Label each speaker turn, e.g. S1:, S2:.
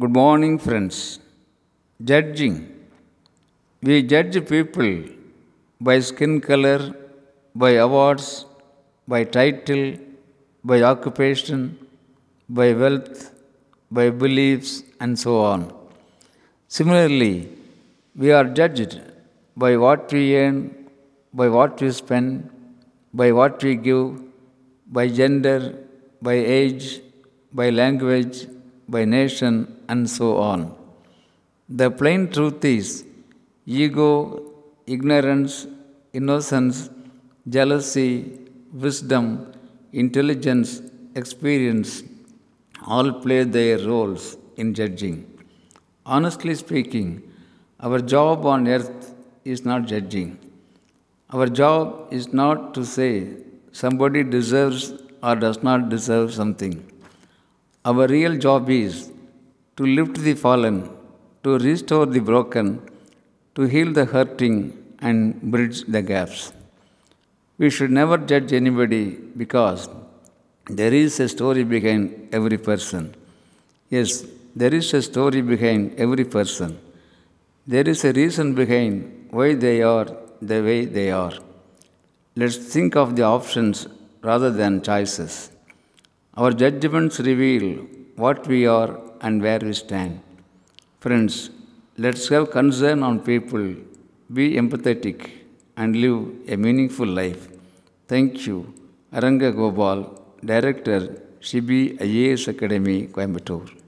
S1: Good morning, friends. Judging. We judge people by skin color, by awards, by title, by occupation, by wealth, by beliefs, and so on. Similarly, we are judged by what we earn, by what we spend, by what we give, by gender, by age, by language, by nation, and so on. The plain truth is ego, ignorance, innocence, jealousy, wisdom, intelligence, experience all play their roles in judging. Honestly speaking, our job on earth is not judging. Our job is not to say somebody deserves or does not deserve something. Our real job is to lift the fallen, to restore the broken, to heal the hurting, and bridge the gaps. We should never judge anybody because there is a story behind every person. Yes, there is a story behind every person. There is a reason behind why they are the way they are. Let's think of the options rather than choices. Our judgments reveal what we are and where we stand. Friends, let's have concern on people, be empathetic, and live a meaningful life. Thank you. Aranga Gopal, Director, Shibi IAS Academy, Coimbatore.